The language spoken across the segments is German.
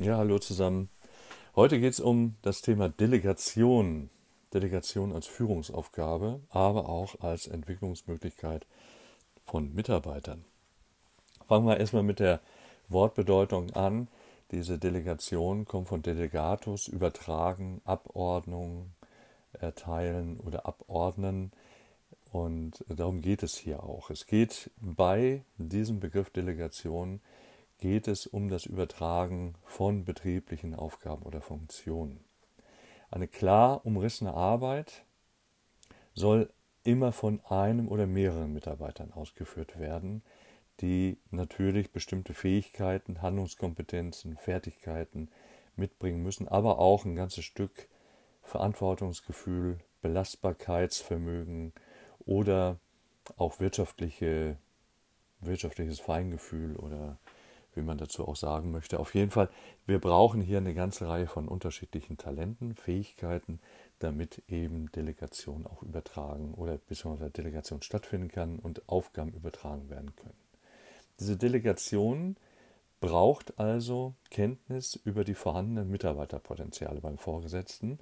Ja, hallo zusammen. Heute geht es um das Thema Delegation. Delegation als Führungsaufgabe, aber auch als Entwicklungsmöglichkeit von Mitarbeitern. Fangen wir erstmal mit der Wortbedeutung an. Diese Delegation kommt von Delegatus, übertragen, Abordnung, erteilen oder abordnen. Und darum geht es hier auch. Es geht bei diesem Begriff Delegation geht es um das Übertragen von betrieblichen Aufgaben oder Funktionen. Eine klar umrissene Arbeit soll immer von einem oder mehreren Mitarbeitern ausgeführt werden, die natürlich bestimmte Fähigkeiten, Handlungskompetenzen, Fertigkeiten mitbringen müssen, aber auch ein ganzes Stück Verantwortungsgefühl, Belastbarkeitsvermögen oder auch wirtschaftliche, wirtschaftliches Feingefühl oder wie man dazu auch sagen möchte. Auf jeden Fall, wir brauchen hier eine ganze Reihe von unterschiedlichen Talenten, Fähigkeiten, damit eben Delegation auch übertragen oder beziehungsweise Delegation stattfinden kann und Aufgaben übertragen werden können. Diese Delegation braucht also Kenntnis über die vorhandenen Mitarbeiterpotenziale beim Vorgesetzten.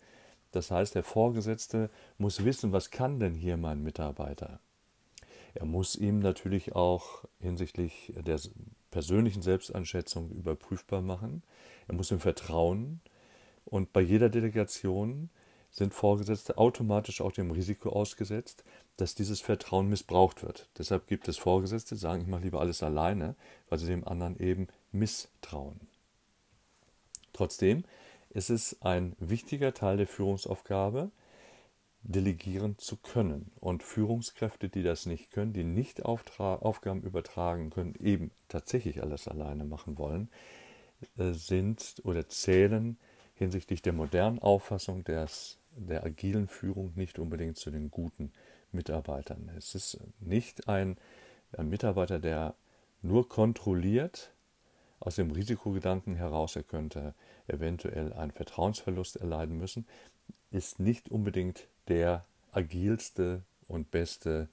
Das heißt, der Vorgesetzte muss wissen, was kann denn hier mein Mitarbeiter? Er muss ihm natürlich auch hinsichtlich der persönlichen Selbsteinschätzung überprüfbar machen. Er muss ihm vertrauen. Und bei jeder Delegation sind Vorgesetzte automatisch auch dem Risiko ausgesetzt, dass dieses Vertrauen missbraucht wird. Deshalb gibt es Vorgesetzte, die sagen, ich mache lieber alles alleine, weil sie dem anderen eben misstrauen. Trotzdem ist es ein wichtiger Teil der Führungsaufgabe, delegieren zu können. Und Führungskräfte, die das nicht können, die nicht Aufgaben übertragen können, eben tatsächlich alles alleine machen wollen, äh, sind oder zählen hinsichtlich der modernen Auffassung des, der agilen Führung nicht unbedingt zu den guten Mitarbeitern. Es ist nicht ein, ein Mitarbeiter, der nur kontrolliert, aus dem Risikogedanken heraus, er könnte eventuell einen Vertrauensverlust erleiden müssen, ist nicht unbedingt der agilste und beste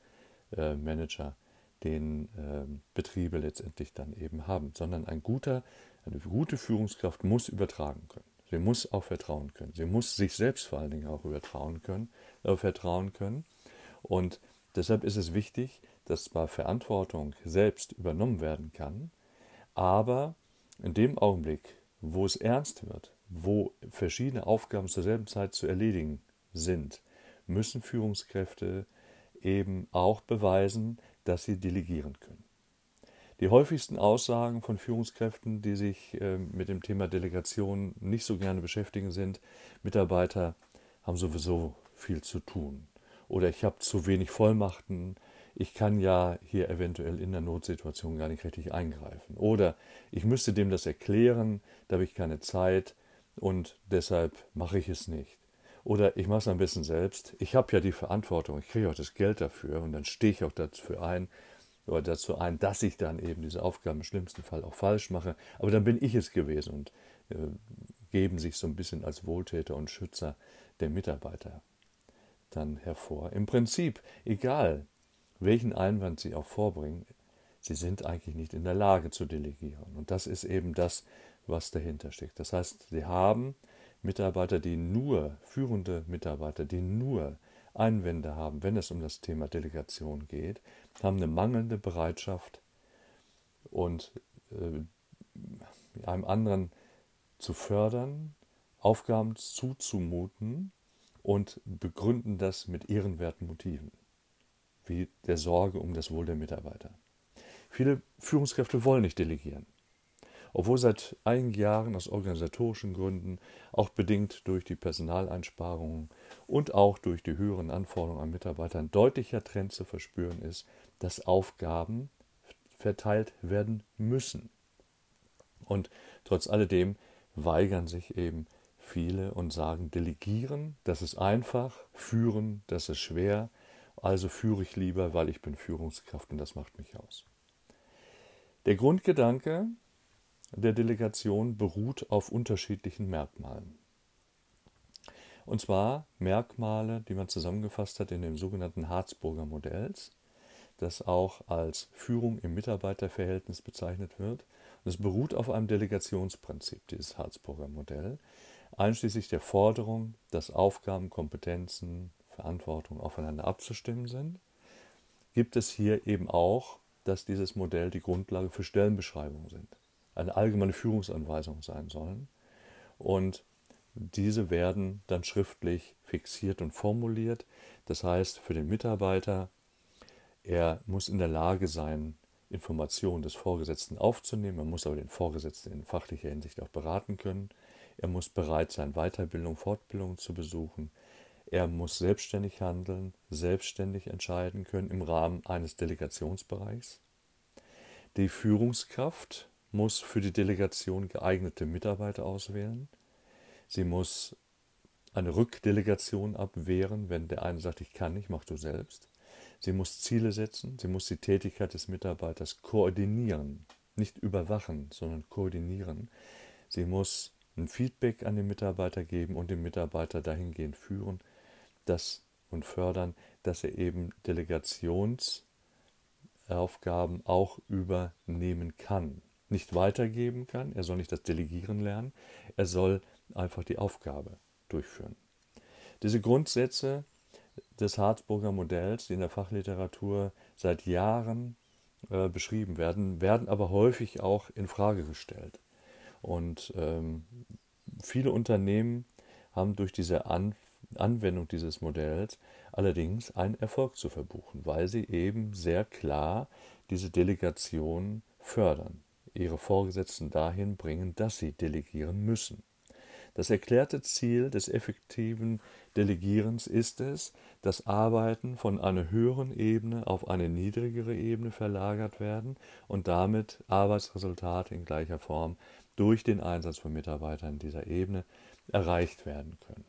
äh, Manager, den äh, Betriebe letztendlich dann eben haben, sondern ein guter, eine gute Führungskraft muss übertragen können. Sie muss auch vertrauen können. Sie muss sich selbst vor allen Dingen auch übertrauen können, äh, vertrauen können. Und deshalb ist es wichtig, dass zwar Verantwortung selbst übernommen werden kann, aber in dem Augenblick, wo es ernst wird, wo verschiedene Aufgaben zur selben Zeit zu erledigen sind, müssen Führungskräfte eben auch beweisen, dass sie delegieren können. Die häufigsten Aussagen von Führungskräften, die sich äh, mit dem Thema Delegation nicht so gerne beschäftigen, sind, Mitarbeiter haben sowieso viel zu tun. Oder ich habe zu wenig Vollmachten, ich kann ja hier eventuell in der Notsituation gar nicht richtig eingreifen. Oder ich müsste dem das erklären, da habe ich keine Zeit und deshalb mache ich es nicht. Oder ich mache es ein bisschen selbst. Ich habe ja die Verantwortung, ich kriege auch das Geld dafür und dann stehe ich auch dafür ein, oder dazu ein, dass ich dann eben diese Aufgaben im schlimmsten Fall auch falsch mache. Aber dann bin ich es gewesen und äh, geben sich so ein bisschen als Wohltäter und Schützer der Mitarbeiter dann hervor. Im Prinzip, egal welchen Einwand sie auch vorbringen, sie sind eigentlich nicht in der Lage zu delegieren. Und das ist eben das, was dahinter steckt. Das heißt, sie haben Mitarbeiter, die nur, führende Mitarbeiter, die nur Einwände haben, wenn es um das Thema Delegation geht, haben eine mangelnde Bereitschaft und äh, einem anderen zu fördern, Aufgaben zuzumuten und begründen das mit ehrenwerten Motiven, wie der Sorge um das Wohl der Mitarbeiter. Viele Führungskräfte wollen nicht delegieren obwohl seit einigen Jahren aus organisatorischen Gründen, auch bedingt durch die Personaleinsparungen und auch durch die höheren Anforderungen an Mitarbeiter ein deutlicher Trend zu verspüren ist, dass Aufgaben verteilt werden müssen. Und trotz alledem weigern sich eben viele und sagen, delegieren, das ist einfach, führen, das ist schwer, also führe ich lieber, weil ich bin Führungskraft und das macht mich aus. Der Grundgedanke der Delegation beruht auf unterschiedlichen Merkmalen. Und zwar Merkmale, die man zusammengefasst hat in dem sogenannten Harzburger Modells, das auch als Führung im Mitarbeiterverhältnis bezeichnet wird. Es beruht auf einem Delegationsprinzip, dieses Harzburger Modell, einschließlich der Forderung, dass Aufgaben, Kompetenzen, Verantwortung aufeinander abzustimmen sind, gibt es hier eben auch, dass dieses Modell die Grundlage für Stellenbeschreibungen sind, eine allgemeine Führungsanweisung sein sollen und diese werden dann schriftlich fixiert und formuliert. Das heißt, für den Mitarbeiter, er muss in der Lage sein, Informationen des Vorgesetzten aufzunehmen, er muss aber den Vorgesetzten in fachlicher Hinsicht auch beraten können, er muss bereit sein, Weiterbildung, Fortbildung zu besuchen, er muss selbstständig handeln, selbstständig entscheiden können im Rahmen eines Delegationsbereichs. Die Führungskraft muss für die Delegation geeignete Mitarbeiter auswählen. Sie muss eine Rückdelegation abwehren, wenn der eine sagt, ich kann nicht, mach du selbst. Sie muss Ziele setzen, sie muss die Tätigkeit des Mitarbeiters koordinieren, nicht überwachen, sondern koordinieren. Sie muss ein Feedback an den Mitarbeiter geben und den Mitarbeiter dahingehend führen, das und fördern, dass er eben Delegationsaufgaben auch übernehmen kann. Nicht weitergeben kann, er soll nicht das Delegieren lernen, er soll einfach die Aufgabe durchführen. Diese Grundsätze des Harzburger Modells, die in der Fachliteratur seit Jahren äh, beschrieben werden, werden aber häufig auch in Frage gestellt. Und ähm, viele Unternehmen haben durch diese An Anwendung dieses Modells allerdings einen Erfolg zu verbuchen, weil sie eben sehr klar diese Delegation fördern, ihre Vorgesetzten dahin bringen, dass sie delegieren müssen. Das erklärte Ziel des effektiven Delegierens ist es, dass Arbeiten von einer höheren Ebene auf eine niedrigere Ebene verlagert werden und damit Arbeitsresultate in gleicher Form durch den Einsatz von Mitarbeitern dieser Ebene erreicht werden können.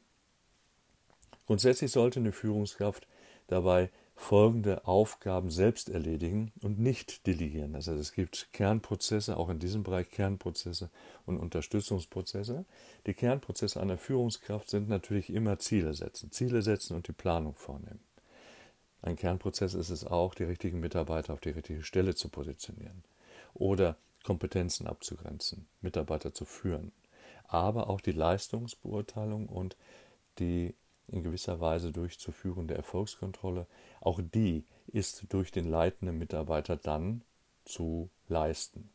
Grundsätzlich sollte eine Führungskraft dabei folgende Aufgaben selbst erledigen und nicht delegieren. Also es gibt Kernprozesse, auch in diesem Bereich Kernprozesse und Unterstützungsprozesse. Die Kernprozesse einer Führungskraft sind natürlich immer Ziele setzen, Ziele setzen und die Planung vornehmen. Ein Kernprozess ist es auch, die richtigen Mitarbeiter auf die richtige Stelle zu positionieren oder Kompetenzen abzugrenzen, Mitarbeiter zu führen, aber auch die Leistungsbeurteilung und die in gewisser Weise durchzuführende Erfolgskontrolle, auch die ist durch den leitenden Mitarbeiter dann zu leisten.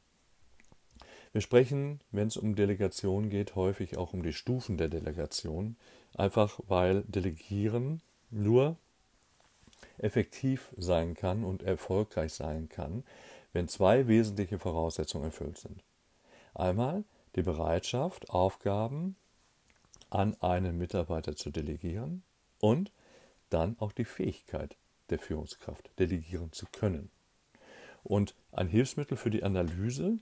Wir sprechen, wenn es um Delegation geht, häufig auch um die Stufen der Delegation, einfach weil Delegieren nur effektiv sein kann und erfolgreich sein kann, wenn zwei wesentliche Voraussetzungen erfüllt sind. Einmal die Bereitschaft, Aufgaben an einen Mitarbeiter zu delegieren und dann auch die Fähigkeit der Führungskraft, delegieren zu können. Und ein Hilfsmittel für die Analyse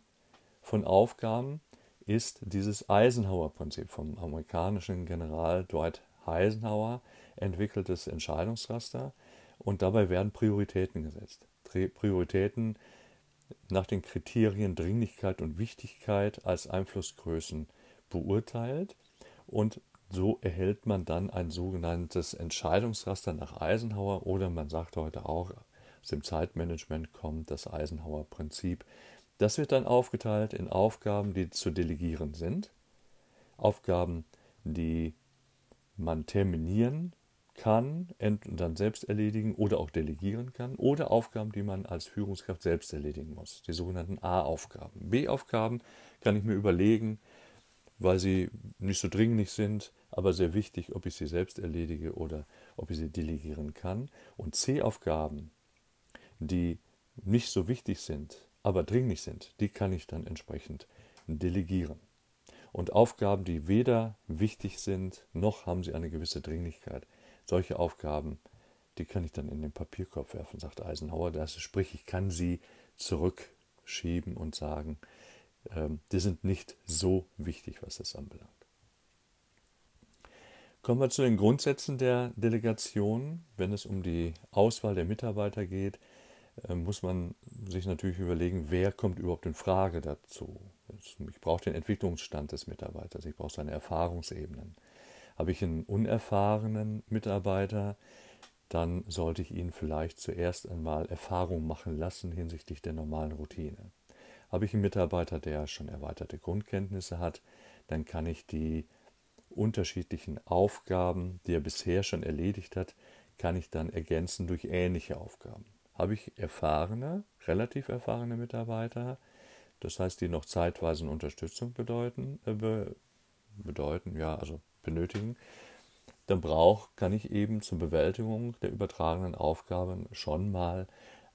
von Aufgaben ist dieses Eisenhower-Prinzip vom amerikanischen General Dwight Eisenhower entwickeltes Entscheidungsraster und dabei werden Prioritäten gesetzt. Prioritäten nach den Kriterien Dringlichkeit und Wichtigkeit als Einflussgrößen beurteilt und so erhält man dann ein sogenanntes Entscheidungsraster nach Eisenhower oder man sagt heute auch, aus dem Zeitmanagement kommt das Eisenhower-Prinzip. Das wird dann aufgeteilt in Aufgaben, die zu delegieren sind, Aufgaben, die man terminieren kann und dann selbst erledigen oder auch delegieren kann oder Aufgaben, die man als Führungskraft selbst erledigen muss, die sogenannten A-Aufgaben. B-Aufgaben kann ich mir überlegen, weil sie nicht so dringlich sind, aber sehr wichtig, ob ich sie selbst erledige oder ob ich sie delegieren kann. Und C-Aufgaben, die nicht so wichtig sind, aber dringlich sind, die kann ich dann entsprechend delegieren. Und Aufgaben, die weder wichtig sind, noch haben sie eine gewisse Dringlichkeit, solche Aufgaben, die kann ich dann in den Papierkorb werfen, sagt Eisenhower. Das sprich, ich kann sie zurückschieben und sagen, die sind nicht so wichtig, was das anbelangt. Kommen wir zu den Grundsätzen der Delegation. Wenn es um die Auswahl der Mitarbeiter geht, äh, muss man sich natürlich überlegen, wer kommt überhaupt in Frage dazu. Ich brauche den Entwicklungsstand des Mitarbeiters, ich brauche seine Erfahrungsebenen. Habe ich einen unerfahrenen Mitarbeiter, dann sollte ich ihn vielleicht zuerst einmal Erfahrung machen lassen hinsichtlich der normalen Routine. Habe ich einen Mitarbeiter, der schon erweiterte Grundkenntnisse hat, dann kann ich die unterschiedlichen Aufgaben, die er bisher schon erledigt hat, kann ich dann ergänzen durch ähnliche Aufgaben. Habe ich erfahrene, relativ erfahrene Mitarbeiter, das heißt, die noch zeitweise Unterstützung bedeuten, äh, be, bedeuten, ja, also benötigen, dann brauch, kann ich eben zur Bewältigung der übertragenen Aufgaben schon mal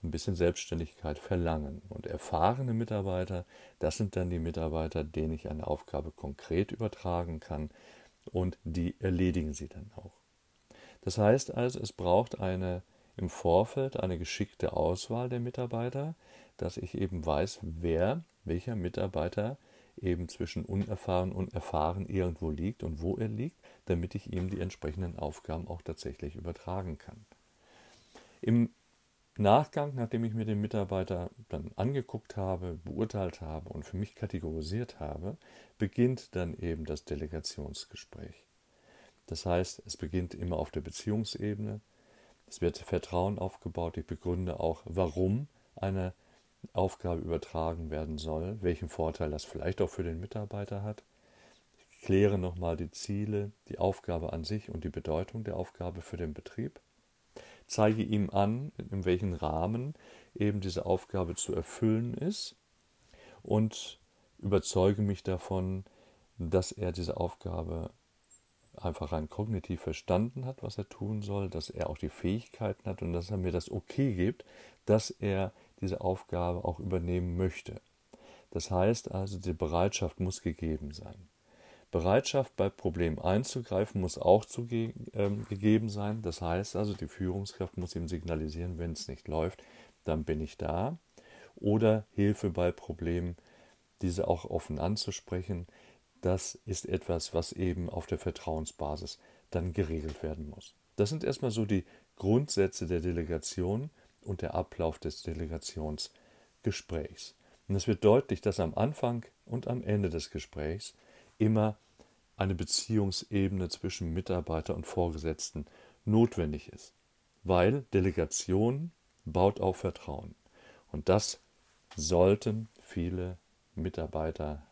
ein bisschen Selbstständigkeit verlangen. Und erfahrene Mitarbeiter, das sind dann die Mitarbeiter, denen ich eine Aufgabe konkret übertragen kann und die erledigen sie dann auch. Das heißt also, es braucht eine im Vorfeld eine geschickte Auswahl der Mitarbeiter, dass ich eben weiß, wer, welcher Mitarbeiter eben zwischen unerfahren und erfahren irgendwo liegt und wo er liegt, damit ich ihm die entsprechenden Aufgaben auch tatsächlich übertragen kann. Im Nachgang, nachdem ich mir den Mitarbeiter dann angeguckt habe, beurteilt habe und für mich kategorisiert habe, beginnt dann eben das Delegationsgespräch. Das heißt, es beginnt immer auf der Beziehungsebene, es wird Vertrauen aufgebaut, ich begründe auch, warum eine Aufgabe übertragen werden soll, welchen Vorteil das vielleicht auch für den Mitarbeiter hat. Ich kläre nochmal die Ziele, die Aufgabe an sich und die Bedeutung der Aufgabe für den Betrieb zeige ihm an, in welchem Rahmen eben diese Aufgabe zu erfüllen ist und überzeuge mich davon, dass er diese Aufgabe einfach rein kognitiv verstanden hat, was er tun soll, dass er auch die Fähigkeiten hat und dass er mir das Okay gibt, dass er diese Aufgabe auch übernehmen möchte. Das heißt also, die Bereitschaft muss gegeben sein. Bereitschaft bei Problemen einzugreifen muss auch zuge äh, gegeben sein. Das heißt also, die Führungskraft muss ihm signalisieren, wenn es nicht läuft, dann bin ich da. Oder Hilfe bei Problemen, diese auch offen anzusprechen. Das ist etwas, was eben auf der Vertrauensbasis dann geregelt werden muss. Das sind erstmal so die Grundsätze der Delegation und der Ablauf des Delegationsgesprächs. Und es wird deutlich, dass am Anfang und am Ende des Gesprächs immer eine Beziehungsebene zwischen Mitarbeiter und Vorgesetzten notwendig ist, weil Delegation baut auf Vertrauen. Und das sollten viele Mitarbeiter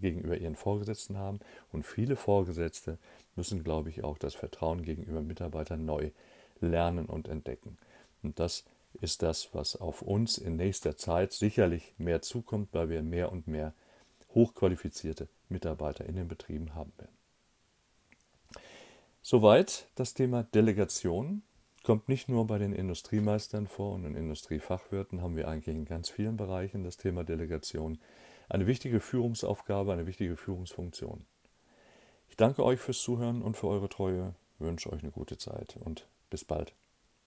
gegenüber ihren Vorgesetzten haben. Und viele Vorgesetzte müssen, glaube ich, auch das Vertrauen gegenüber Mitarbeitern neu lernen und entdecken. Und das ist das, was auf uns in nächster Zeit sicherlich mehr zukommt, weil wir mehr und mehr hochqualifizierte Mitarbeiter in den Betrieben haben werden. Soweit das Thema Delegation. Kommt nicht nur bei den Industriemeistern vor und den Industriefachwirten haben wir eigentlich in ganz vielen Bereichen das Thema Delegation. Eine wichtige Führungsaufgabe, eine wichtige Führungsfunktion. Ich danke euch fürs Zuhören und für eure Treue, wünsche euch eine gute Zeit und bis bald.